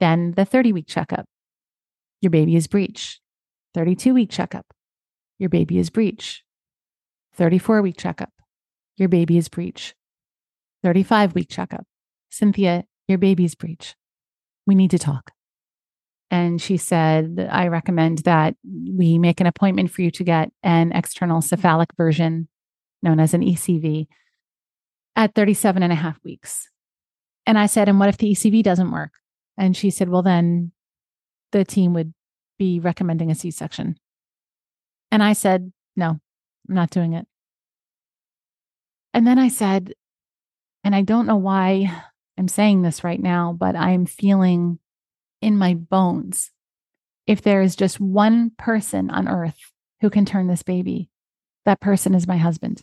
Then the 30 week checkup. Your baby is breech. 32 week checkup. Your baby is breech. 34 week checkup. Your baby is breech. 35 week checkup. Cynthia, your baby's breech. We need to talk. And she said, I recommend that we make an appointment for you to get an external cephalic version known as an ECV at 37 and a half weeks. And I said, And what if the ECV doesn't work? And she said, Well, then the team would be recommending a C section. And I said, No, I'm not doing it. And then I said, and I don't know why I'm saying this right now, but I'm feeling in my bones if there is just one person on earth who can turn this baby, that person is my husband.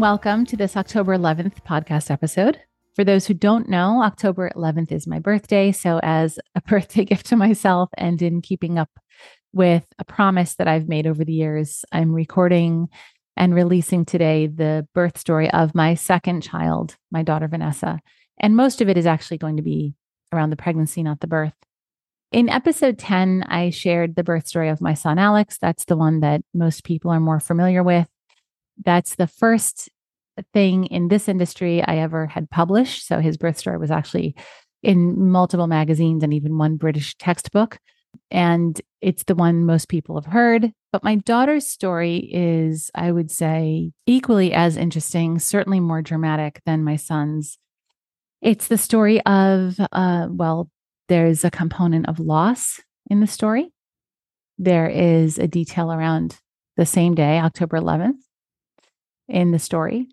Welcome to this October 11th podcast episode. For those who don't know, October 11th is my birthday. So, as a birthday gift to myself and in keeping up with a promise that I've made over the years, I'm recording and releasing today the birth story of my second child, my daughter Vanessa. And most of it is actually going to be around the pregnancy, not the birth. In episode 10, I shared the birth story of my son Alex. That's the one that most people are more familiar with. That's the first thing in this industry I ever had published. So his birth story was actually in multiple magazines and even one British textbook. And it's the one most people have heard. But my daughter's story is, I would say, equally as interesting, certainly more dramatic than my son's. It's the story of, uh, well, there's a component of loss in the story. There is a detail around the same day, October 11th, in the story.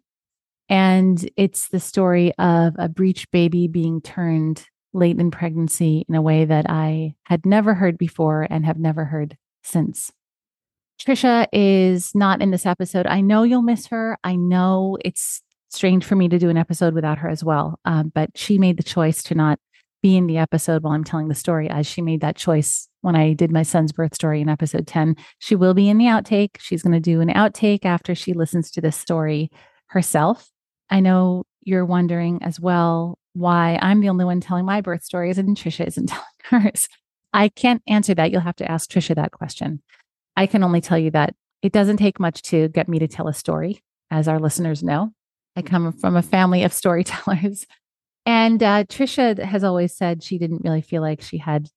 And it's the story of a breech baby being turned late in pregnancy in a way that I had never heard before and have never heard since. Trisha is not in this episode. I know you'll miss her. I know it's strange for me to do an episode without her as well. Um, but she made the choice to not be in the episode while I'm telling the story, as she made that choice when I did my son's birth story in episode 10. She will be in the outtake. She's going to do an outtake after she listens to this story herself. I know you're wondering as well why I'm the only one telling my birth stories and Trisha isn't telling hers. I can't answer that. You'll have to ask Trisha that question. I can only tell you that it doesn't take much to get me to tell a story, as our listeners know. I come from a family of storytellers. And uh, Trisha has always said she didn't really feel like she had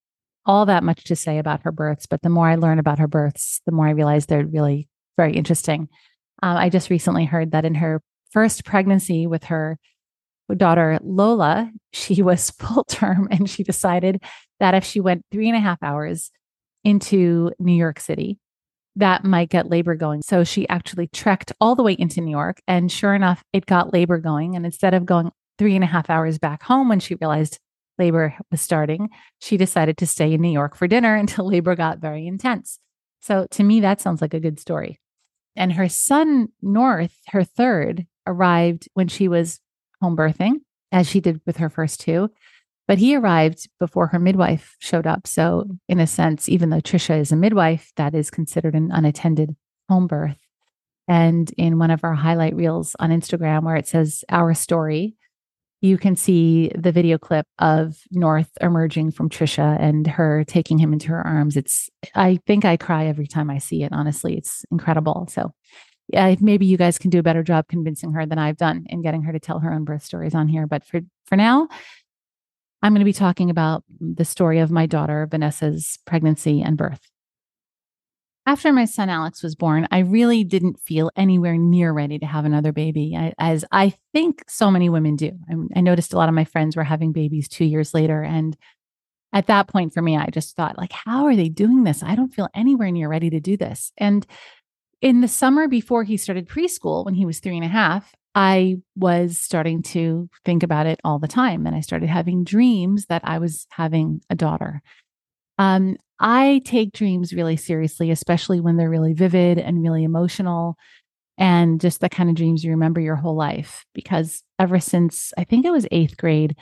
all that much to say about her births. But the more I learn about her births, the more I realize they're really very interesting. Um, I just recently heard that in her first pregnancy with her daughter Lola, she was full term and she decided that if she went three and a half hours into New York City, that might get labor going. So she actually trekked all the way into New York. And sure enough, it got labor going. And instead of going three and a half hours back home when she realized labor was starting, she decided to stay in New York for dinner until labor got very intense. So to me, that sounds like a good story. And her son, North, her third, arrived when she was home birthing, as she did with her first two. But he arrived before her midwife showed up. So, in a sense, even though Trisha is a midwife, that is considered an unattended home birth. And in one of our highlight reels on Instagram, where it says our story, you can see the video clip of North emerging from Trisha and her taking him into her arms. It's, I think I cry every time I see it. Honestly, it's incredible. So, yeah, maybe you guys can do a better job convincing her than I've done in getting her to tell her own birth stories on here. But for, for now, I'm going to be talking about the story of my daughter, Vanessa's pregnancy and birth. After my son Alex was born, I really didn't feel anywhere near ready to have another baby, as I think so many women do. I, noticed a lot of my friends were having babies two years later. And at that point for me, I just thought, like, how are they doing this? I don't feel anywhere near ready to do this. And in the summer before he started preschool, when he was three and a half, I was starting to think about it all the time. And I started having dreams that I was having a daughter. Um, I take dreams really seriously, especially when they're really vivid and really emotional and just the kind of dreams you remember your whole life. Because ever since I think it was eighth grade,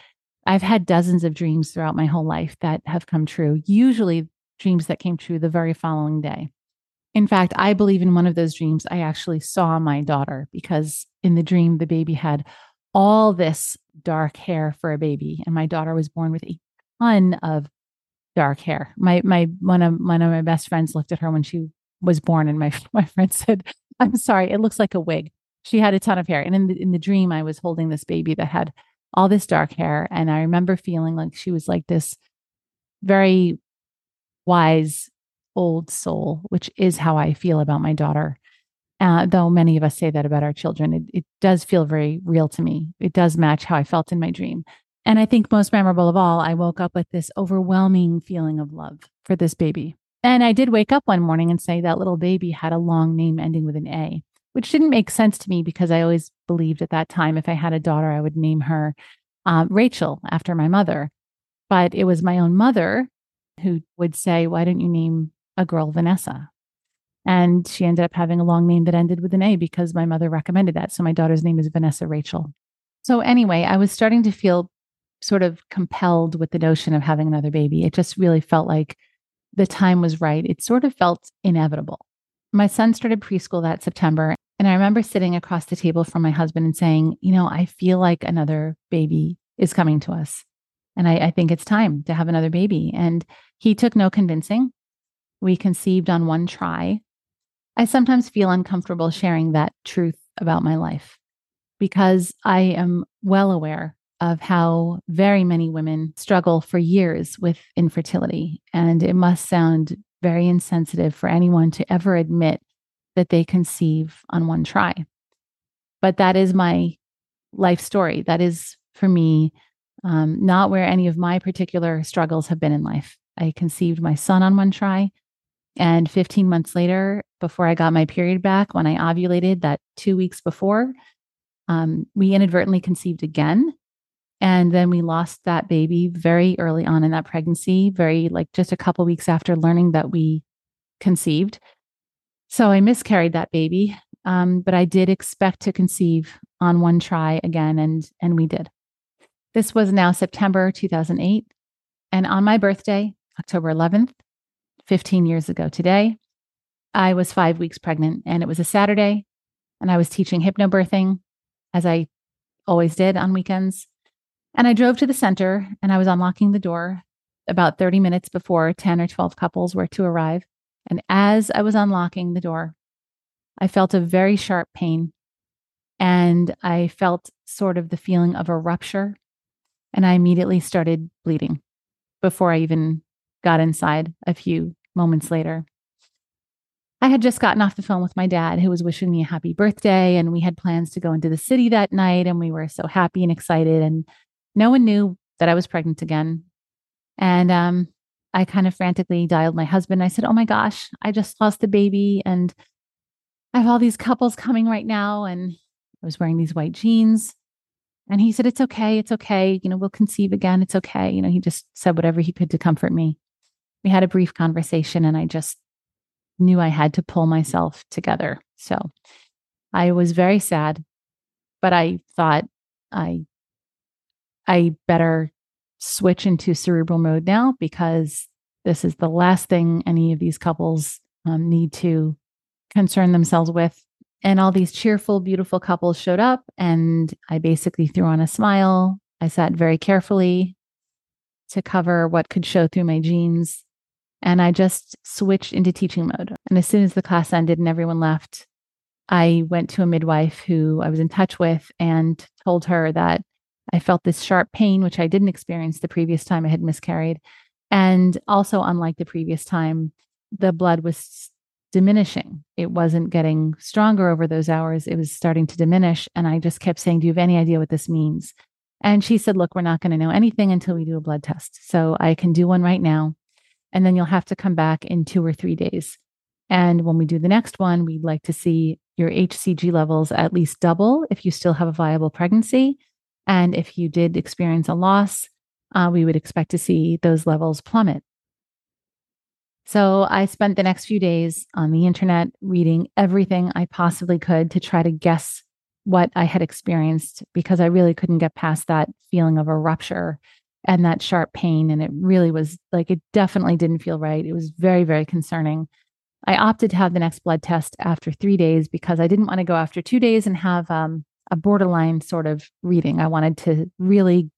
I've had dozens of dreams throughout my whole life that have come true, usually dreams that came true the very following day. In fact, I believe in one of those dreams, I actually saw my daughter because in the dream, the baby had all this dark hair for a baby, and my daughter was born with a ton of dark hair. My my one of one of my best friends looked at her when she was born, and my my friend said, "I'm sorry, it looks like a wig." She had a ton of hair, and in the in the dream, I was holding this baby that had all this dark hair, and I remember feeling like she was like this very wise old soul, which is how I feel about my daughter. Uh, though many of us say that about our children, it, it does feel very real to me. It does match how I felt in my dream. And I think most memorable of all, I woke up with this overwhelming feeling of love for this baby. And I did wake up one morning and say that little baby had a long name ending with an A, which didn't make sense to me because I always believed at that time if I had a daughter, I would name her uh, Rachel after my mother. But it was my own mother who would say, Why don't you name a girl Vanessa? And she ended up having a long name that ended with an A because my mother recommended that. So my daughter's name is Vanessa Rachel. So anyway, I was starting to feel sort of compelled with the notion of having another baby. It just really felt like the time was right. It sort of felt inevitable. My son started preschool that September. And I remember sitting across the table from my husband and saying, you know, I feel like another baby is coming to us. And I, I think it's time to have another baby. And he took no convincing. We conceived on one try. I sometimes feel uncomfortable sharing that truth about my life because I am well aware of how very many women struggle for years with infertility. And it must sound very insensitive for anyone to ever admit that they conceive on one try. But that is my life story. That is for me, um, not where any of my particular struggles have been in life. I conceived my son on one try. And 15 months later, before I got my period back, when I ovulated that two weeks before, um, we inadvertently conceived again. And then we lost that baby very early on in that pregnancy, very like just a couple weeks after learning that we conceived. So I miscarried that baby, um, but I did expect to conceive on one try again, and and we did. This was now September 2008, and on my birthday, October 11th, 15 years ago today, I was five weeks pregnant, and it was a Saturday, and I was teaching hypnobirthing, as I always did on weekends. And I drove to the center, and I was unlocking the door about 30 minutes before 10 or 12 couples were to arrive. And as I was unlocking the door, I felt a very sharp pain. And I felt sort of the feeling of a rupture. And I immediately started bleeding before I even got inside a few moments later. I had just gotten off the phone with my dad, who was wishing me a happy birthday. And we had plans to go into the city that night. And we were so happy and excited. And no one knew that I was pregnant again. And um, I kind of frantically dialed my husband. I said, Oh my gosh, I just lost the baby. And I have all these couples coming right now. And I was wearing these white jeans. And he said, It's okay. It's okay. You know, we'll conceive again. It's okay. You know, he just said whatever he could to comfort me. We had a brief conversation and I just knew I had to pull myself together. So I was very sad, but I thought I I better switch into cerebral mode now because this is the last thing any of these couples um, need to concern themselves with. And all these cheerful, beautiful couples showed up, and I basically threw on a smile. I sat very carefully to cover what could show through my jeans. And I just switched into teaching mode. And as soon as the class ended and everyone left, I went to a midwife who I was in touch with and told her that I felt this sharp pain, which I didn't experience the previous time I had miscarried. And also, unlike the previous time, the blood was diminishing. It wasn't getting stronger over those hours. It was starting to diminish. And I just kept saying, Do you have any idea what this means? And she said, Look, we're not going to know anything until we do a blood test. So I can do one right now. And then you'll have to come back in two or three days. And when we do the next one, we'd like to see your HCG levels at least double if you still have a viable pregnancy. And if you did experience a loss, uh, we would expect to see those levels plummet. So I spent the next few days on the internet reading everything I possibly could to try to guess what I had experienced because I really couldn't get past that feeling of a rupture and that sharp pain. And it really was like, it definitely didn't feel right. It was very, very concerning. I opted to have the next blood test after three days because I didn't want to go after two days and have um, a borderline sort of reading. I wanted to really,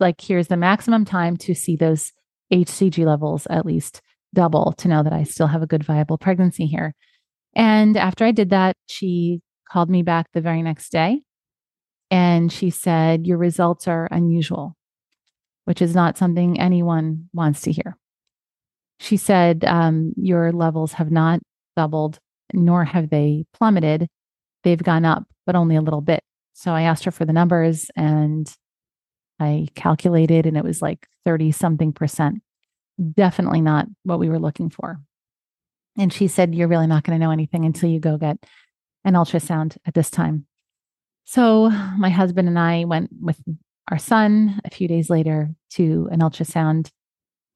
like, here's the maximum time to see those HCG levels at least double to know that I still have a good viable pregnancy here. And after I did that, she called me back the very next day and she said, Your results are unusual, which is not something anyone wants to hear. She said, um, Your levels have not doubled, nor have they plummeted. They've gone up, but only a little bit. So I asked her for the numbers and I calculated, and it was like 30 something percent. Definitely not what we were looking for. And she said, You're really not going to know anything until you go get an ultrasound at this time. So my husband and I went with our son a few days later to an ultrasound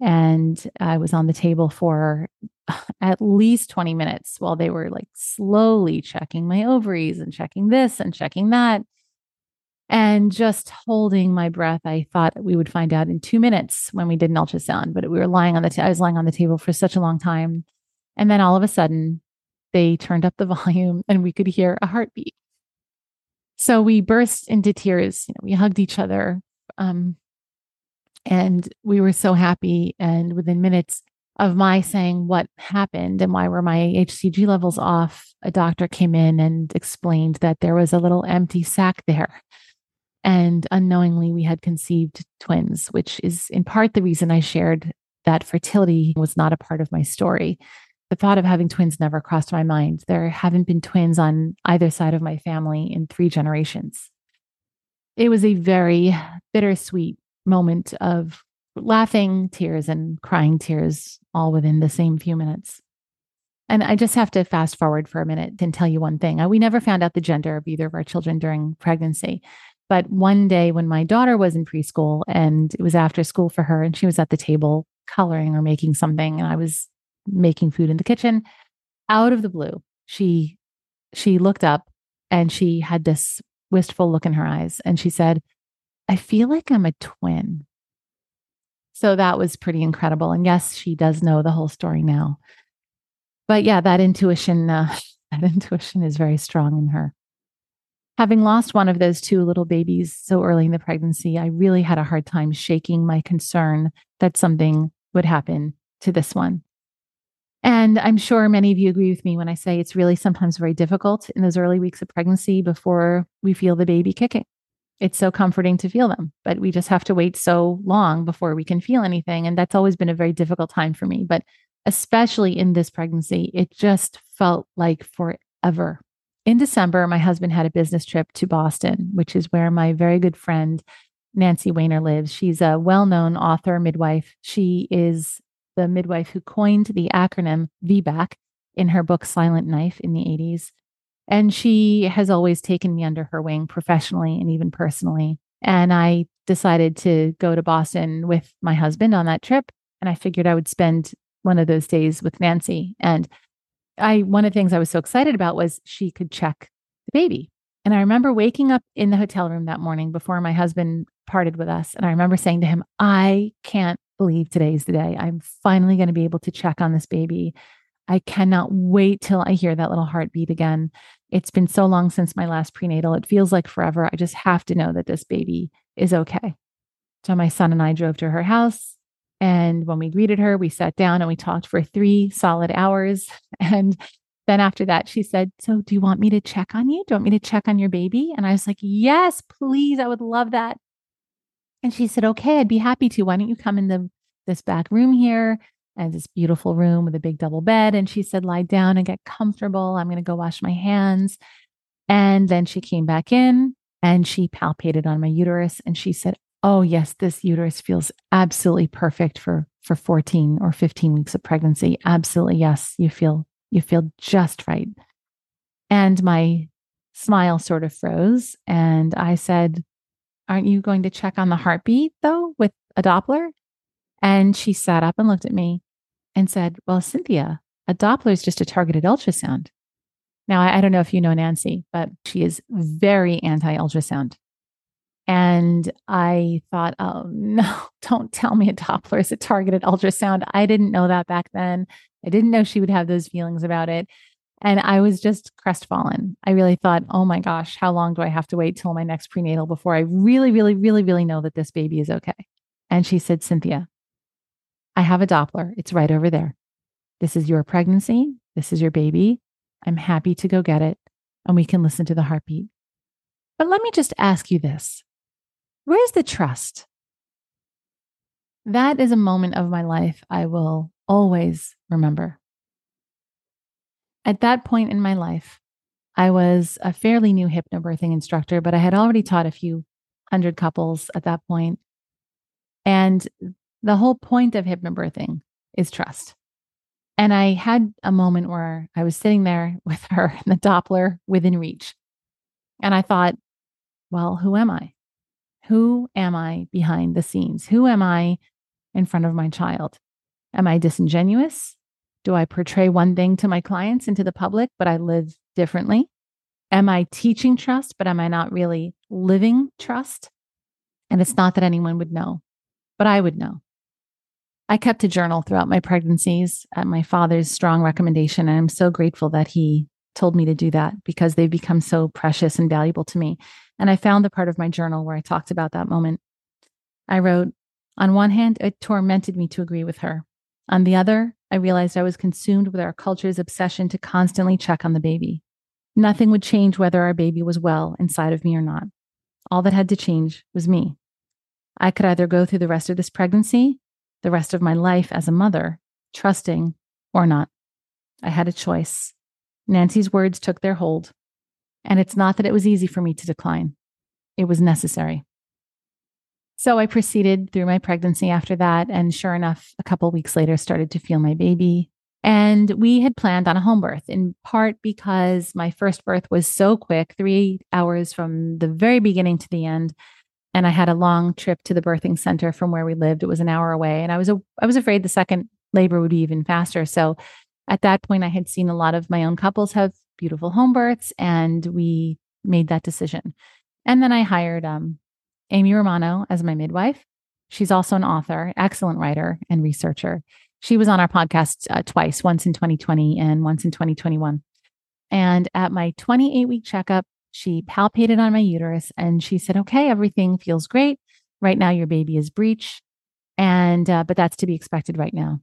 and I was on the table for at least 20 minutes while they were like slowly checking my ovaries and checking this and checking that. And just holding my breath, I thought we would find out in two minutes when we did an ultrasound, but we were lying on the, t- I was lying on the table for such a long time. And then all of a sudden, they turned up the volume and we could hear a heartbeat. So we burst into tears. You know, we hugged each other. Um, and we were so happy. And within minutes of my saying what happened and why were my HCG levels off, a doctor came in and explained that there was a little empty sac there. And unknowingly, we had conceived twins, which is in part the reason I shared that fertility was not a part of my story. The thought of having twins never crossed my mind. There haven't been twins on either side of my family in three generations. It was a very bittersweet moment of laughing tears and crying tears all within the same few minutes. And I just have to fast forward for a minute and tell you one thing. Uh, we never found out the gender of either of our children during pregnancy. But one day when my daughter was in preschool and it was after school for her, and she was at the table coloring or making something, and I was making food in the kitchen, out of the blue, she she looked up and she had this wistful look in her eyes and she said, I feel like I'm a twin. So that was pretty incredible. And yes, she does know the whole story now. But yeah, that intuition, uh, that intuition is very strong in her. Having lost one of those two little babies so early in the pregnancy, I really had a hard time shaking my concern that something would happen to this one. And I'm sure many of you agree with me when I say it's really sometimes very difficult in those early weeks of pregnancy before we feel the baby kicking it's so comforting to feel them, but we just have to wait so long before we can feel anything. And that's always been a very difficult time for me. But especially in this pregnancy, it just felt like forever. In December, my husband had a business trip to Boston, which is where my very good friend Nancy Wainer lives. She's a well known author, midwife. She is the midwife who coined the acronym VBAC in her book Silent Knife in the 80s. And she has always taken me under her wing professionally and even personally. And I decided to go to Boston with my husband on that trip. And I figured I would spend one of those days with Nancy. And I, one of the things I was so excited about was she could check the baby. And I remember waking up in the hotel room that morning before my husband parted with us. And I remember saying to him, I can't believe today's the day. I'm finally going to be able to check on this baby. I cannot wait till I hear that little heartbeat again. It's been so long since my last prenatal. It feels like forever. I just have to know that this baby is okay. So my son and I drove to her house. And when we greeted her, we sat down and we talked for three solid hours. And then after that, she said, So, do you want me to check on you? Do you want me to check on your baby? And I was like, Yes, please. I would love that. And she said, Okay, I'd be happy to. Why don't you come in the this back room here? And this beautiful room with a big double bed. And she said, lie down and get comfortable. I'm going to go wash my hands. And then she came back in and she palpated on my uterus and she said, Oh, yes, this uterus feels absolutely perfect for for 14 or 15 weeks of pregnancy. Absolutely. Yes. You feel, you feel just right. And my smile sort of froze. And I said, Aren't you going to check on the heartbeat though with a Doppler? And she sat up and looked at me and said, Well, Cynthia, a Doppler is just a targeted ultrasound. Now, I, don't know if you know Nancy, but she is very anti ultrasound. And I thought, oh no, don't tell me a Doppler is a targeted ultrasound. I didn't know that back then. I didn't know she would have those feelings about it. And I was just crestfallen. I really thought, oh my gosh, how long do I have to wait till my next prenatal before I really, really, really, really know that this baby is okay? And she said, Cynthia, I have a Doppler. It's right over there. This is your pregnancy. This is your baby. I'm happy to go get it and we can listen to the heartbeat. But let me just ask you this Where's the trust? That is a moment of my life I will always remember. At that point in my life, I was a fairly new hypnobirthing instructor, but I had already taught a few hundred couples at that point. And the whole point of hypnobirthing is trust. And I had a moment where I was sitting there with her in the Doppler within reach. And I thought, well, who am I? Who am I behind the scenes? Who am I in front of my child? Am I disingenuous? Do I portray one thing to my clients and to the public, but I live differently? Am I teaching trust, but am I not really living trust? And it's not that anyone would know, but I would know. I kept a journal throughout my pregnancies at my father's strong recommendation. And I'm so grateful that he told me to do that because they've become so precious and valuable to me. And I found the part of my journal where I talked about that moment. I wrote, on one hand, it tormented me to agree with her. On the other, I realized I was consumed with our culture's obsession to constantly check on the baby. Nothing would change whether our baby was well inside of me or not. All that had to change was me. I could either go through the rest of this pregnancy, the rest of my life as a mother, trusting or not. I had a choice. Nancy's words took their hold. And it's not that it was easy for me to decline, it was necessary. So I proceeded through my pregnancy after that. And sure enough, a couple weeks later, started to feel my baby. And we had planned on a home birth in part because my first birth was so quick, three hours from the very beginning to the end. And I had a long trip to the birthing center from where we lived. It was an hour away. And I was, a, I was afraid the second labor would be even faster. So at that point, I had seen a lot of my own couples have beautiful home births, and we made that decision. And then I hired um, Amy Romano as my midwife. She's also an author, excellent writer and researcher. She was on our podcast uh, twice, once in 2020 and once in 2021. And at my 28 week checkup, she palpated on my uterus and she said, Okay, everything feels great. Right now, your baby is breech. And, uh, but that's to be expected right now.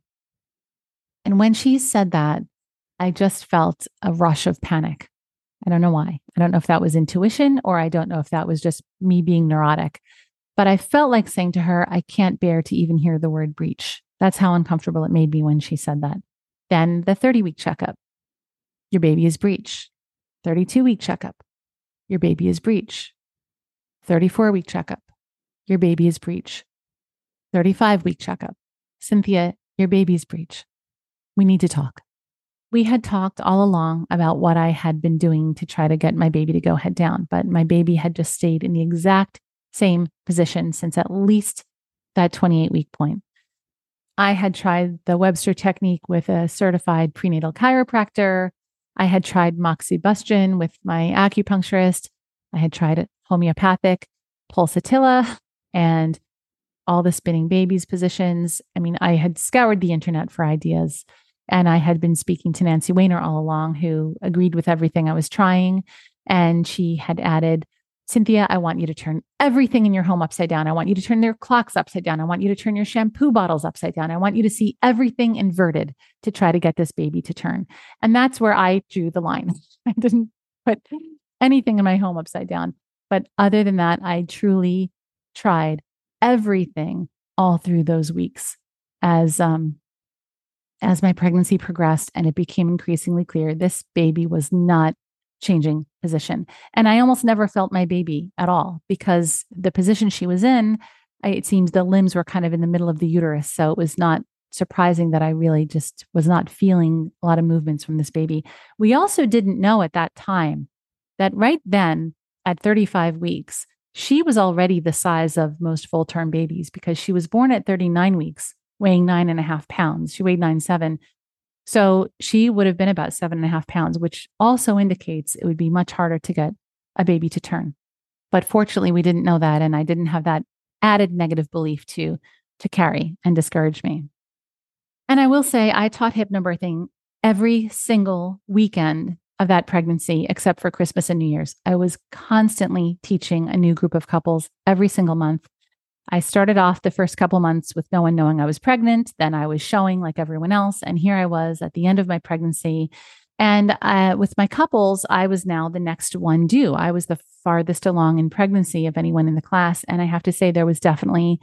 And when she said that, I just felt a rush of panic. I don't know why. I don't know if that was intuition or I don't know if that was just me being neurotic. But I felt like saying to her, I can't bear to even hear the word breech. That's how uncomfortable it made me when she said that. Then the 30 week checkup. Your baby is breech. 32 week checkup. Your baby is breech. 34 week checkup. Your baby is breech. 35 week checkup. Cynthia, your baby's breech. We need to talk we had talked all along about what I had been doing to try to get my baby to go head down, but my baby had just stayed in the exact same position since at least that 28 week point. I had tried the Webster technique with a certified prenatal chiropractor. I had tried moxibustion with my acupuncturist. I had tried homeopathic pulsatilla and all the spinning babies positions. I mean, I had scoured the internet for ideas and I had been speaking to Nancy Wainer all along, who agreed with everything I was trying. And she had added, Cynthia, I want you to turn everything in your home upside down. I want you to turn your clocks upside down. I want you to turn your shampoo bottles upside down. I want you to see everything inverted to try to get this baby to turn. And that's where I drew the line. I didn't put anything in my home upside down. But other than that, I truly tried everything all through those weeks as um, as my pregnancy progressed and it became increasingly clear this baby was not changing position. And I almost never felt my baby at all because the position she was in I, it seems the limbs were kind of in the middle of the uterus. So it was not surprising that I really just was not feeling a lot of movements from this baby. We also didn't know at that time that right then, at 35 weeks, she was already the size of most full term babies because she was born at 39 weeks, weighing nine and a half pounds. She weighed nine seven. So she would have been about seven and a half pounds, which also indicates it would be much harder to get a baby to turn. But fortunately, we didn't know that. And I didn't have that added negative belief to, to carry and discourage me. And I will say, I taught hypnobirthing every single weekend of that pregnancy, except for Christmas and New Year's. I was constantly teaching a new group of couples every single month. I started off the first couple months with no one knowing I was pregnant. Then I was showing like everyone else. And here I was at the end of my pregnancy. And uh, with my couples, I was now the next one due. I was the farthest along in pregnancy of anyone in the class. And I have to say, there was definitely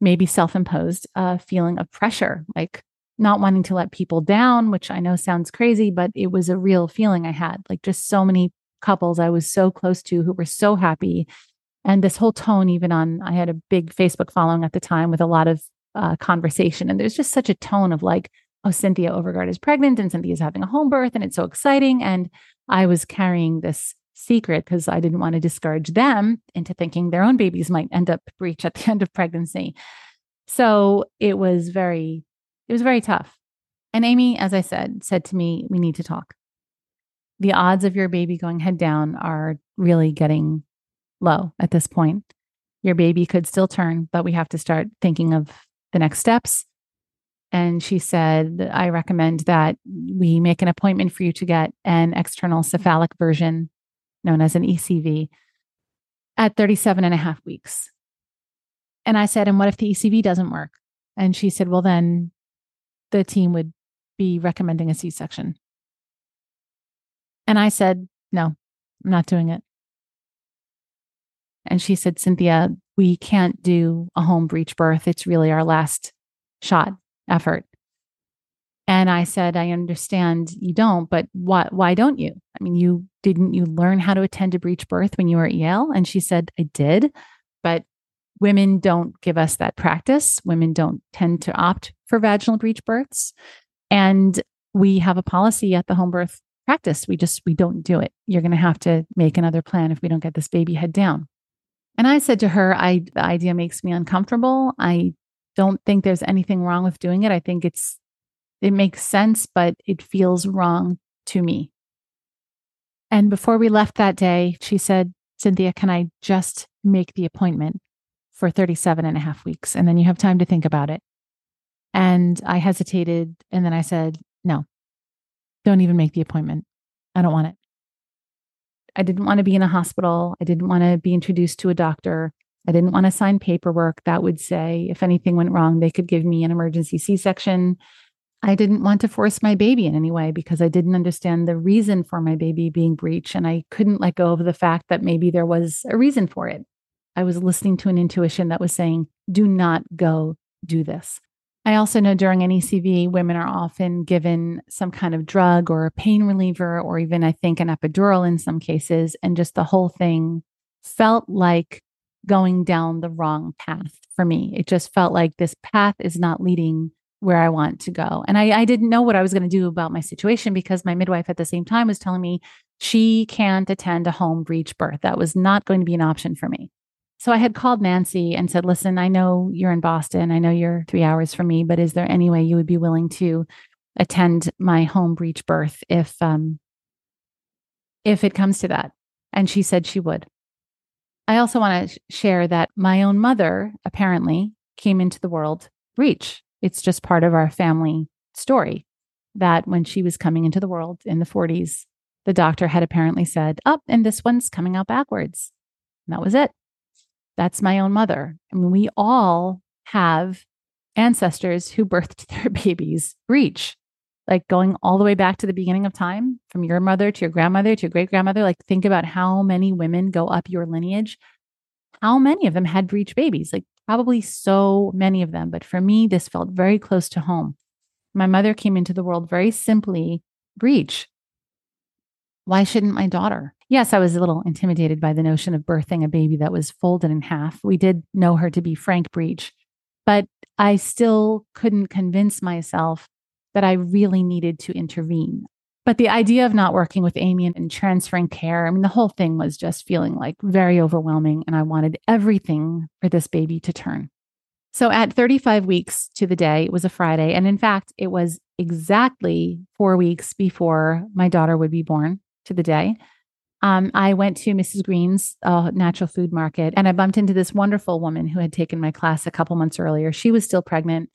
maybe self imposed uh, feeling of pressure, like not wanting to let people down, which I know sounds crazy, but it was a real feeling I had. Like just so many couples I was so close to who were so happy. And this whole tone, even on, I had a big Facebook following at the time with a lot of uh, conversation. And there's just such a tone of like, oh, Cynthia Overgard is pregnant and Cynthia's having a home birth and it's so exciting. And I was carrying this secret because I didn't want to discourage them into thinking their own babies might end up breech at the end of pregnancy. So it was very, it was very tough. And Amy, as I said, said to me, we need to talk. The odds of your baby going head down are really getting low at this point. Your baby could still turn, but we have to start thinking of the next steps. And she said, I recommend that we make an appointment for you to get an external cephalic version known as an ECV, at 37 and a half weeks. And I said, And what if the ECV doesn't work? And she said, Well, then the team would be recommending a C section. And I said, No, I'm not doing it. And she said, Cynthia, we can't do a home breech birth. It's really our last shot effort. And I said, I understand you don't, but why, why don't you? I mean, you didn't you learn how to attend a breech birth when you were at Yale? And she said, I did, but women don't give us that practice. Women don't tend to opt for vaginal breech births. And we have a policy at the home birth practice. We just, we don't do it. You're going to have to make another plan if we don't get this baby head down. And I said to her, I, the idea makes me uncomfortable. I don't think there's anything wrong with doing it. I think it's it makes sense, but it feels wrong to me. And before we left that day, she said, Cynthia, can I just make the appointment for 37 and a half weeks? And then you have time to think about it. And I hesitated. And then I said, no, don't even make the appointment. I don't want it. I didn't want to be in a hospital. I didn't want to be introduced to a doctor. I didn't want to sign paperwork that would say if anything went wrong, they could give me an emergency C section I didn't want to force my baby in any way because I didn't understand the reason for my baby being breech. And I couldn't let go of the fact that maybe there was a reason for it. I was listening to an intuition that was saying, do not go do this. I also know during an ECV, women are often given some kind of drug or a pain reliever, or even I think an epidural in some cases. And just the whole thing felt like going down the wrong path for me. It just felt like this path is not leading where I want to go. And I, I didn't know what I was going to do about my situation because my midwife at the same time was telling me she can't attend a home breech birth. That was not going to be an option for me. So I had called Nancy and said, listen, I know you're in Boston. I know you're three hours from me, but is there any way you would be willing to attend my home breech birth if um if it comes to that? And she said she would. I also want to share that my own mother apparently came into the world breech it's just part of our family story that when she was coming into the world in the 40s, the doctor had apparently said, Up, oh, and this one's coming out backwards. And that was it. That's my own mother. I mean, we all have ancestors who birthed their babies breech, like going all the way back to the beginning of time, from your mother to your grandmother to your great grandmother. Like, think about how many women go up your lineage. How many of them had breech babies? Like, probably so many of them. But for me, this felt very close to home. My mother came into the world very simply breech. Why shouldn't my daughter? Yes, I was a little intimidated by the notion of birthing a baby that was folded in half. We did know her to be Frank Breech, but I still couldn't convince myself that I really needed to intervene. But the idea of not working with Amy and transferring care, I mean, the whole thing was just feeling like very overwhelming. And I wanted everything for this baby to turn. So at 35 weeks to the day, it was a Friday. And in fact, it was exactly four weeks before my daughter would be born to the day. Um, I went to Mrs. Green's uh, natural food market and I bumped into this wonderful woman who had taken my class a couple months earlier. She was still pregnant.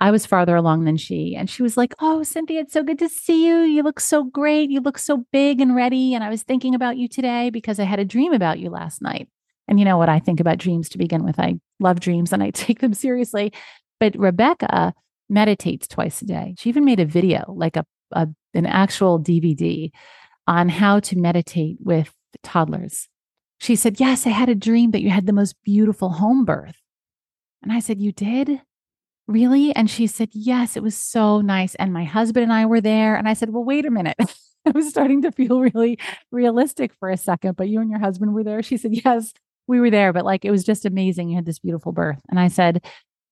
I was farther along than she. And she was like, Oh, Cynthia, it's so good to see you. You look so great. You look so big and ready. And I was thinking about you today because I had a dream about you last night. And you know what I think about dreams to begin with? I love dreams and I take them seriously. But Rebecca meditates twice a day. She even made a video, like a, a an actual DVD on how to meditate with toddlers. She said, Yes, I had a dream that you had the most beautiful home birth. And I said, You did? Really? And she said, Yes, it was so nice. And my husband and I were there. And I said, Well, wait a minute. I was starting to feel really realistic for a second, but you and your husband were there. She said, Yes, we were there, but like it was just amazing. You had this beautiful birth. And I said,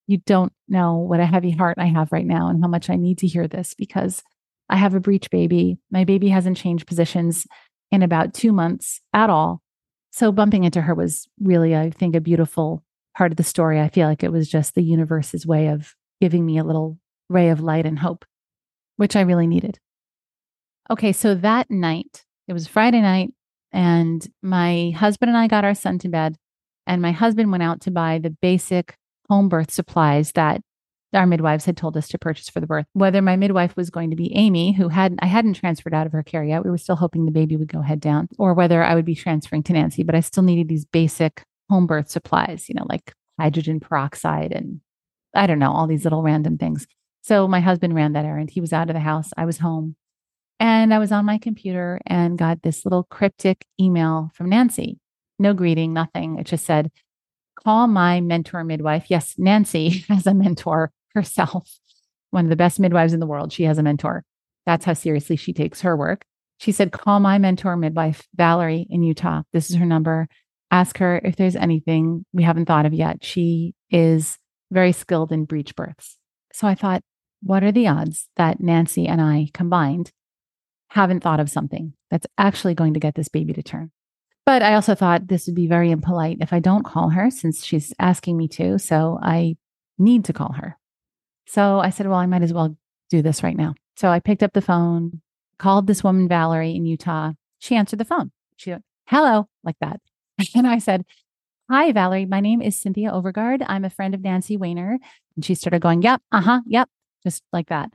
You don't know what a heavy heart I have right now and how much I need to hear this because I have a breech baby. My baby hasn't changed positions in about two months at all. So bumping into her was really, I think, a beautiful part of the story. I feel like it was just the universe's way of giving me a little ray of light and hope, which I really needed. Okay, so that night, it was Friday night, and my husband and I got our son to bed, and my husband went out to buy the basic home birth supplies that our midwives had told us to purchase for the birth. Whether my midwife was going to be Amy, who had I hadn't transferred out of her care yet, we were still hoping the baby would go head down, or whether I would be transferring to Nancy, but I still needed these basic home birth supplies, you know, like hydrogen peroxide and I don't know, all these little random things. So my husband ran that errand. He was out of the house. I was home. And I was on my computer and got this little cryptic email from Nancy. No greeting, nothing. It just said, call my mentor midwife. Yes, Nancy has a mentor herself, one of the best midwives in the world. She has a mentor. That's how seriously she takes her work. She said, Call my mentor midwife, Valerie, in Utah. This is her number. Ask her if there's anything we haven't thought of yet. She is very skilled in breech births. So I thought, what are the odds that Nancy and I combined haven't thought of something that's actually going to get this baby to turn? But I also thought this would be very impolite if I don't call her since she's asking me to. So I need to call her. So I said, well, I might as well do this right now. So I picked up the phone, called this woman, Valerie, in Utah. She answered the phone. She went, hello, like that. And I said, Hi, Valerie. My name is Cynthia Overgard. I'm a friend of Nancy Wainer. And she started going, Yep, uh huh, yep, just like that.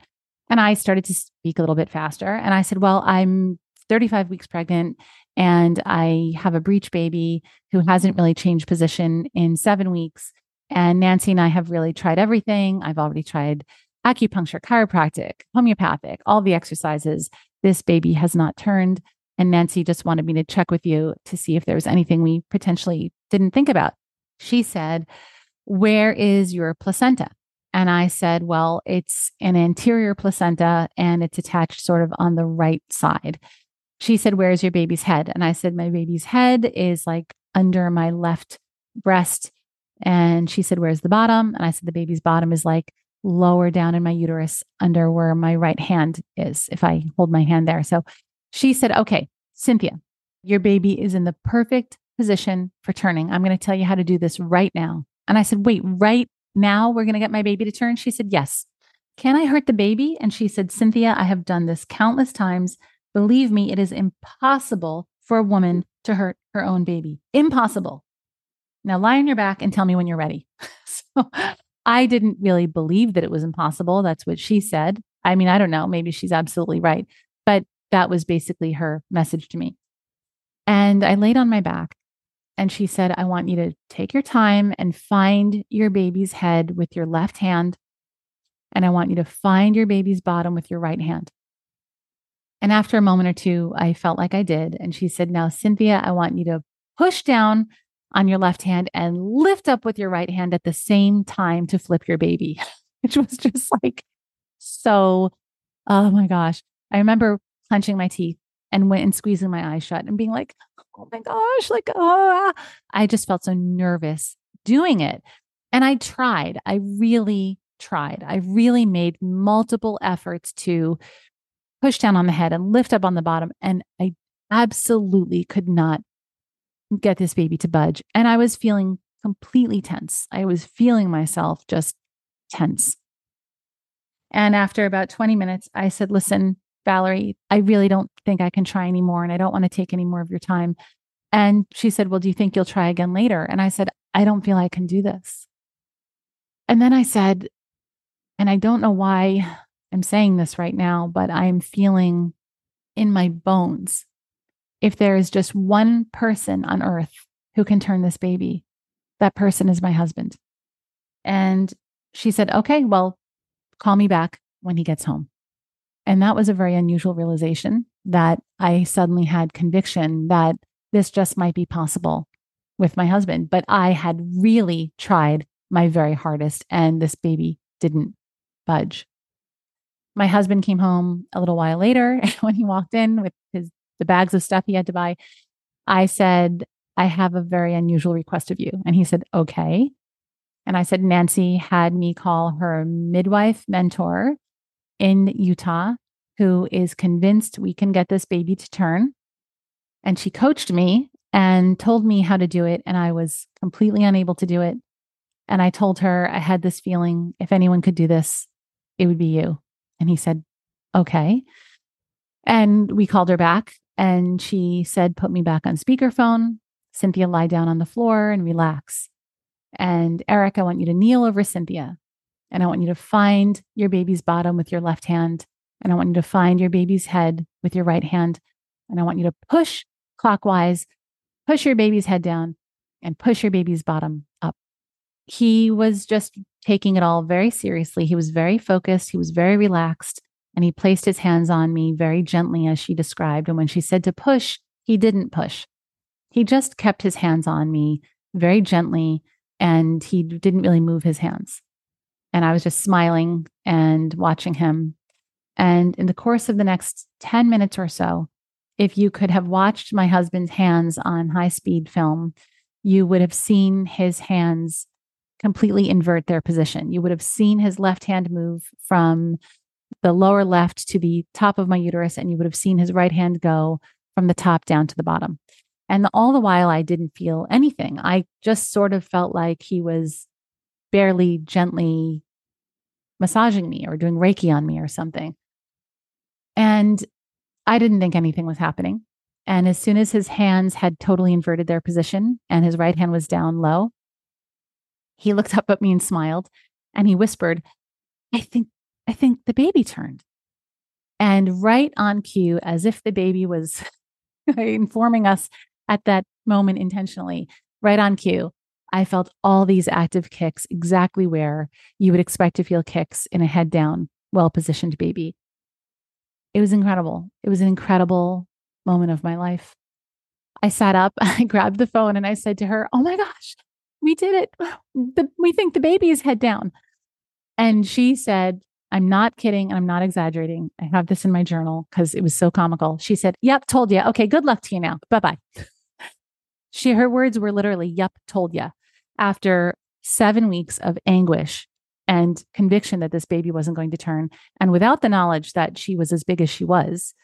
And I started to speak a little bit faster. And I said, Well, I'm 35 weeks pregnant and I have a breech baby who hasn't really changed position in seven weeks. And Nancy and I have really tried everything. I've already tried acupuncture, chiropractic, homeopathic, all the exercises. This baby has not turned. And Nancy just wanted me to check with you to see if there was anything we potentially didn't think about. She said, Where is your placenta? And I said, Well, it's an anterior placenta and it's attached sort of on the right side. She said, Where's your baby's head? And I said, My baby's head is like under my left breast and she said, Where's the bottom? And I said, The baby's bottom is like lower down in my uterus under where my right hand is, if I hold my hand there. So she said, Okay, Cynthia, your baby is in the perfect position for turning. I'm going to tell you how to do this right now. And I said, Wait, right now we're going to get my baby to turn? She said, Yes. Can I hurt the baby? And she said, Cynthia, I have done this countless times. Believe me, it is impossible for a woman to hurt her own baby. Impossible. Now lie on your back and tell me when you're ready. so I didn't really believe that it was impossible. That's what she said. I mean, I don't know. Maybe she's absolutely right. But that was basically her message to me. And I laid on my back and she said, I want you to take your time and find your baby's head with your left hand. And I want you to find your baby's bottom with your right hand. And after a moment or two, I felt like I did. And she said, Now, Cynthia, I want you to push down on your left hand and lift up with your right hand at the same time to flip your baby, which was just like so, oh my gosh. I remember clenching my teeth and went and squeezing my eyes shut and being like, oh my gosh, like, oh, I just felt so nervous doing it. And I tried, I really tried. I really made multiple efforts to push down on the head and lift up on the bottom. And I absolutely could not get this baby to budge. And I was feeling completely tense. I was feeling myself just tense. And after about 20 minutes, I said, Listen, Valerie, I really don't think I can try anymore and I don't want to take any more of your time. And she said, Well, do you think you'll try again later? And I said, I don't feel I can do this. And then I said, and I don't know why I'm saying this right now, but I'm feeling in my bones if there is just one person on earth who can turn this baby, that person is my husband. And she said, Okay, well, call me back when he gets home. And that was a very unusual realization that I suddenly had conviction that this just might be possible with my husband. But I had really tried my very hardest, and this baby didn't budge. My husband came home a little while later, when he walked in with the bags of stuff he had to buy, I said, I have a very unusual request of you. And he said, Okay. And I said, Nancy had me call her midwife mentor in Utah who is convinced we can get this baby to turn. And she coached me and told me how to do it. And I was completely unable to do it. And I told her I had this feeling if anyone could do this, it would be you. And he said, okay. And we called her back and she said, put me back on speakerphone. Cynthia, lie down on the floor and relax. And Eric, I want you to kneel over Cynthia. And I want you to find your baby's bottom with your left hand. And I want you to find your baby's head with your right hand. And I want you to push clockwise, push your baby's head down, and push your baby's bottom up. He was just taking it all very seriously. He was very focused. He was very relaxed. And he placed his hands on me very gently, as she described. And when she said to push, he didn't push. He just kept his hands on me very gently and he didn't really move his hands. And I was just smiling and watching him. And in the course of the next 10 minutes or so, if you could have watched my husband's hands on high speed film, you would have seen his hands completely invert their position. You would have seen his left hand move from the lower left to the top of my uterus, and you would have seen his right hand go from the top down to the bottom. And all the while, I didn't feel anything. I just sort of felt like he was barely gently massaging me or doing Reiki on me or something. And I didn't think anything was happening. And as soon as his hands had totally inverted their position and his right hand was down low, he looked up at me and smiled and he whispered, I think, I think the baby turned. And right on cue, as if the baby was informing us at that moment intentionally, right on cue, I felt all these active kicks exactly where you would expect to feel kicks in a head down, well positioned baby. It was incredible. It was an incredible moment of my life. I sat up, I grabbed the phone, and I said to her, Oh my gosh, we did it. The, we think the baby is head down. And she said, I'm not kidding and I'm not exaggerating. I have this in my journal because it was so comical. She said, Yep, told you. Okay, good luck to you now. Bye bye. she, her words were literally, Yep, told you. After seven weeks of anguish and conviction that this baby wasn't going to turn, and without the knowledge that she was as big as she was,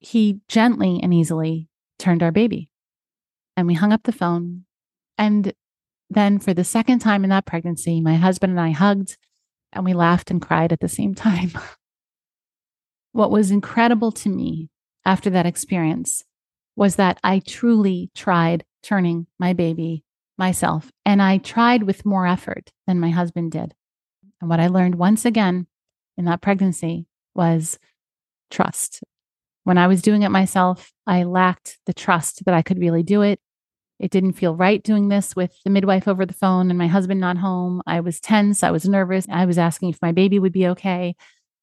he gently and easily turned our baby. And we hung up the phone. And then, for the second time in that pregnancy, my husband and I hugged and we laughed and cried at the same time. what was incredible to me after that experience was that I truly tried turning my baby myself, and I tried with more effort than my husband did. And what I learned once again in that pregnancy was trust. When I was doing it myself, I lacked the trust that I could really do it. It didn't feel right doing this with the midwife over the phone and my husband not home. I was tense. I was nervous. I was asking if my baby would be okay.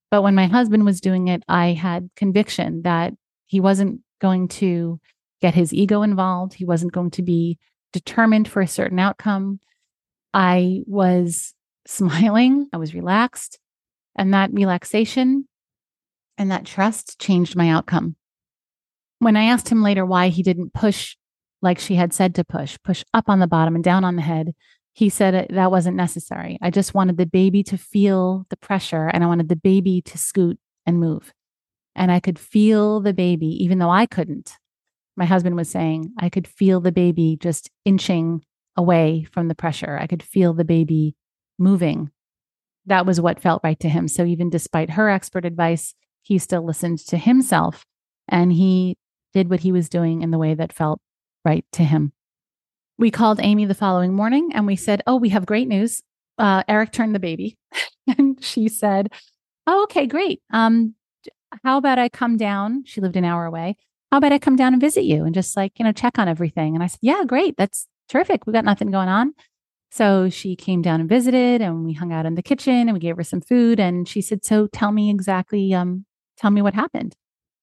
But when my husband was doing it, I had conviction that he wasn't going to get his ego involved. He wasn't going to be determined for a certain outcome. I was smiling. I was relaxed. And that relaxation and that trust changed my outcome. When I asked him later why he didn't push like she had said to push, push up on the bottom and down on the head. He said that wasn't necessary. I just wanted the baby to feel the pressure and I wanted the baby to scoot and move. And I could feel the baby, even though I couldn't. My husband was saying, I could feel the baby just inching away from the pressure. I could feel the baby moving. That was what felt right to him. So even despite her expert advice, he still listened to himself and he did what he was doing in the way that felt right to him. We called Amy the following morning and we said, Oh, we have great news. Uh, Eric turned the baby. and she said, Oh, okay, great. Um, how about I come down? She lived an hour away. How about I come down and visit you and just like, you know, check on everything? And I said, Yeah, great. That's terrific. We got nothing going on. So she came down and visited and we hung out in the kitchen and we gave her some food. And she said, So tell me exactly, um, tell me what happened.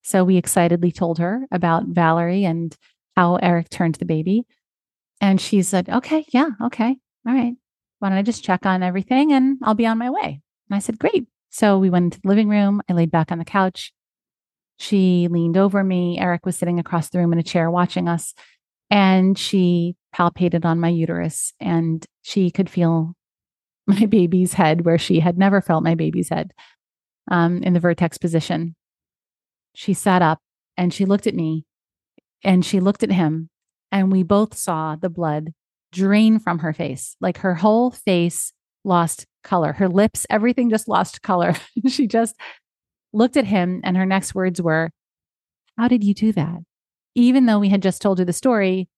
So we excitedly told her about Valerie and how Eric turned the baby. And she said, Okay, yeah, okay. All right. Why don't I just check on everything and I'll be on my way? And I said, Great. So we went into the living room. I laid back on the couch. She leaned over me. Eric was sitting across the room in a chair watching us. And she palpated on my uterus and she could feel my baby's head where she had never felt my baby's head um, in the vertex position. She sat up and she looked at me and she looked at him, and we both saw the blood drain from her face. Like her whole face lost color, her lips, everything just lost color. she just looked at him, and her next words were, How did you do that? Even though we had just told her the story,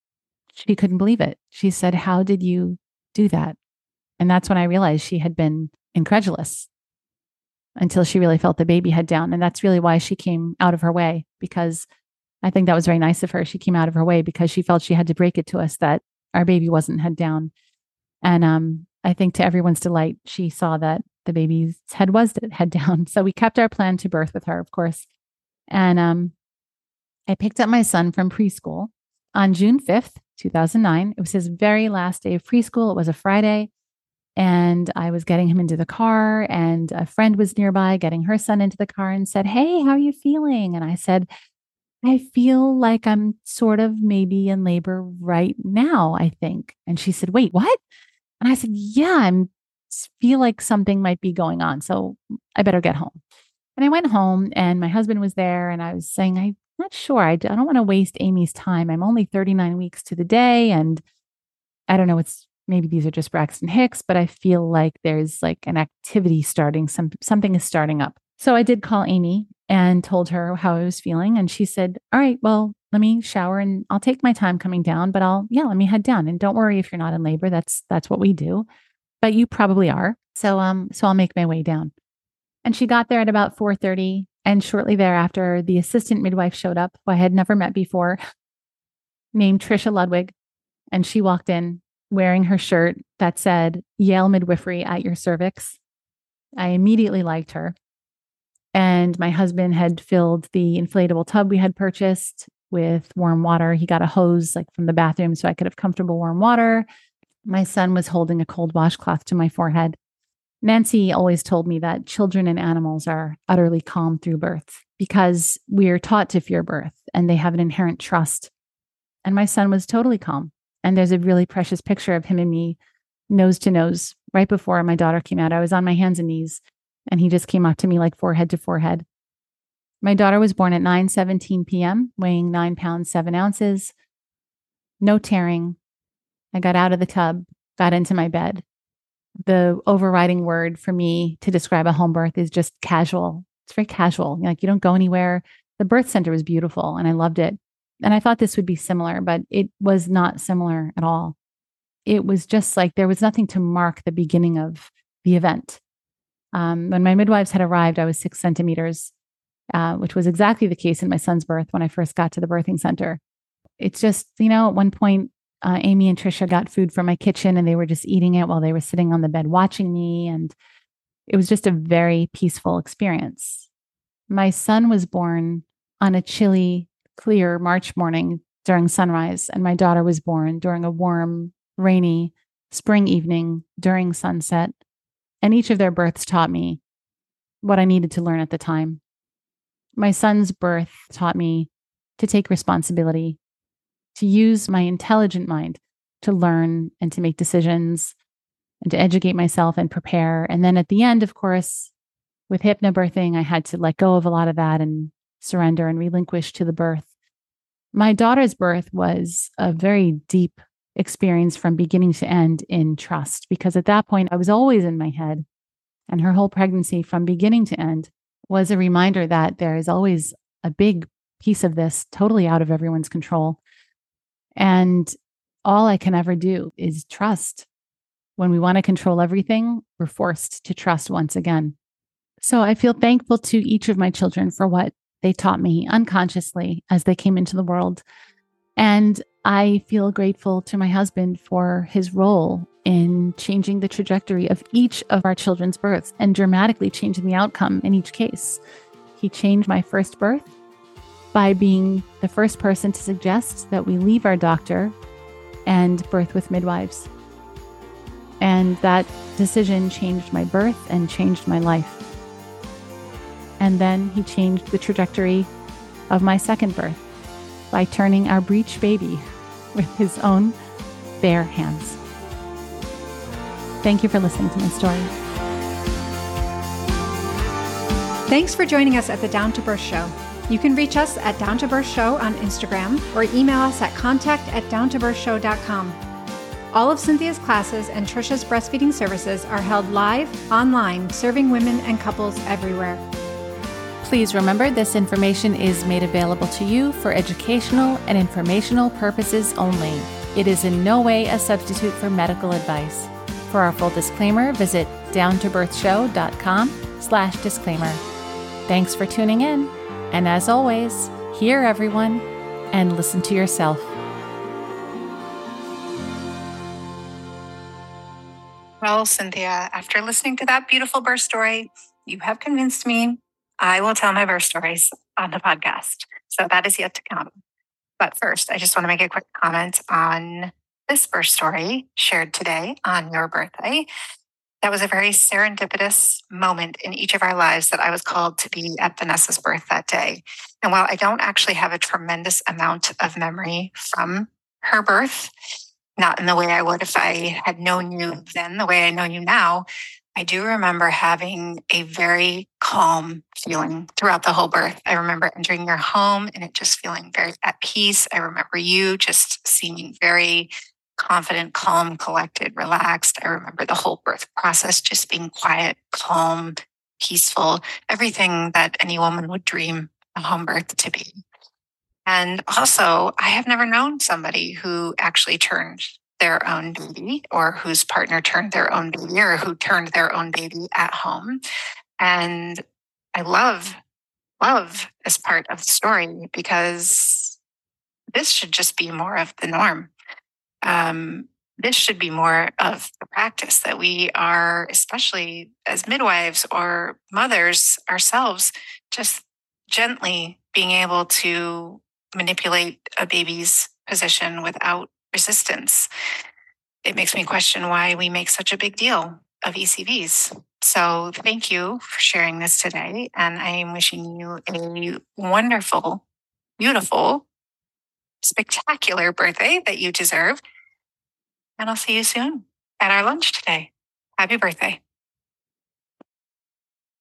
she couldn't believe it. She said, How did you do that? And that's when I realized she had been incredulous until she really felt the baby head down. And that's really why she came out of her way because I think that was very nice of her. She came out of her way because she felt she had to break it to us that our baby wasn't head down. And um, I think to everyone's delight, she saw that the baby's head was head down. So we kept our plan to birth with her, of course. And um, I picked up my son from preschool on June 5th, 2009. It was his very last day of preschool. It was a Friday. And I was getting him into the car, and a friend was nearby getting her son into the car and said, Hey, how are you feeling? And I said, I feel like I'm sort of maybe in labor right now, I think. And she said, Wait, what? And I said, Yeah, I'm feel like something might be going on. So I better get home. And I went home and my husband was there and I was saying, I'm not sure. I, I don't want to waste Amy's time. I'm only 39 weeks to the day. And I don't know, it's maybe these are just Braxton Hicks, but I feel like there's like an activity starting, some something is starting up. So I did call Amy and told her how I was feeling. And she said, All right, well, let me shower and I'll take my time coming down, but I'll, yeah, let me head down. And don't worry if you're not in labor. That's that's what we do. But you probably are. So um, so I'll make my way down. And she got there at about 4:30. And shortly thereafter, the assistant midwife showed up, who I had never met before, named Trisha Ludwig. And she walked in wearing her shirt that said Yale Midwifery at your cervix. I immediately liked her. And my husband had filled the inflatable tub we had purchased with warm water. He got a hose like from the bathroom so I could have comfortable warm water. My son was holding a cold washcloth to my forehead. Nancy always told me that children and animals are utterly calm through birth because we are taught to fear birth and they have an inherent trust. And my son was totally calm. And there's a really precious picture of him and me nose to nose right before my daughter came out. I was on my hands and knees and he just came up to me like forehead to forehead. My daughter was born at 9 17 p.m., weighing nine pounds, seven ounces. No tearing. I got out of the tub, got into my bed. The overriding word for me to describe a home birth is just casual. It's very casual. Like you don't go anywhere. The birth center was beautiful and I loved it. And I thought this would be similar, but it was not similar at all. It was just like there was nothing to mark the beginning of the event. Um, when my midwives had arrived, I was six centimeters, uh, which was exactly the case in my son's birth when I first got to the birthing center. It's just, you know, at one point, uh, Amy and Trisha got food from my kitchen and they were just eating it while they were sitting on the bed watching me. And it was just a very peaceful experience. My son was born on a chilly, clear March morning during sunrise, and my daughter was born during a warm, rainy spring evening during sunset. And each of their births taught me what I needed to learn at the time. My son's birth taught me to take responsibility, to use my intelligent mind to learn and to make decisions and to educate myself and prepare. And then at the end, of course, with hypnobirthing, I had to let go of a lot of that and surrender and relinquish to the birth. My daughter's birth was a very deep experience from beginning to end in trust because at that point I was always in my head. And her whole pregnancy from beginning to end was a reminder that there is always a big piece of this totally out of everyone's control. And all I can ever do is trust. When we want to control everything, we're forced to trust once again. So I feel thankful to each of my children for what they taught me unconsciously as they came into the world. And I feel grateful to my husband for his role in changing the trajectory of each of our children's births and dramatically changing the outcome in each case. He changed my first birth by being the first person to suggest that we leave our doctor and birth with midwives. And that decision changed my birth and changed my life. And then he changed the trajectory of my second birth by turning our breech baby with his own bare hands. Thank you for listening to my story. Thanks for joining us at the Down to Birth Show. You can reach us at Down to Birth Show on Instagram or email us at contact at downtobirthshow.com. All of Cynthia's classes and Trisha's breastfeeding services are held live, online, serving women and couples everywhere. Please remember this information is made available to you for educational and informational purposes only. It is in no way a substitute for medical advice. For our full disclaimer, visit downtobirthshow.com slash disclaimer. Thanks for tuning in. And as always, hear everyone and listen to yourself. Well, Cynthia, after listening to that beautiful birth story, you have convinced me I will tell my birth stories on the podcast. So that is yet to come. But first, I just want to make a quick comment on this birth story shared today on your birthday. That was a very serendipitous moment in each of our lives that I was called to be at Vanessa's birth that day. And while I don't actually have a tremendous amount of memory from her birth, not in the way I would if I had known you then, the way I know you now, I do remember having a very calm feeling throughout the whole birth. I remember entering your home and it just feeling very at peace. I remember you just seeming very confident, calm, collected, relaxed. I remember the whole birth process just being quiet, calm, peaceful, everything that any woman would dream a home birth to be. And also, I have never known somebody who actually turned their own baby or whose partner turned their own baby or who turned their own baby at home. And I love, love this part of the story because this should just be more of the norm um, this should be more of the practice that we are, especially as midwives or mothers ourselves, just gently being able to manipulate a baby's position without resistance. It makes me question why we make such a big deal of ECVs. So, thank you for sharing this today. And I am wishing you a wonderful, beautiful, spectacular birthday that you deserve. And I'll see you soon at our lunch today. Happy birthday.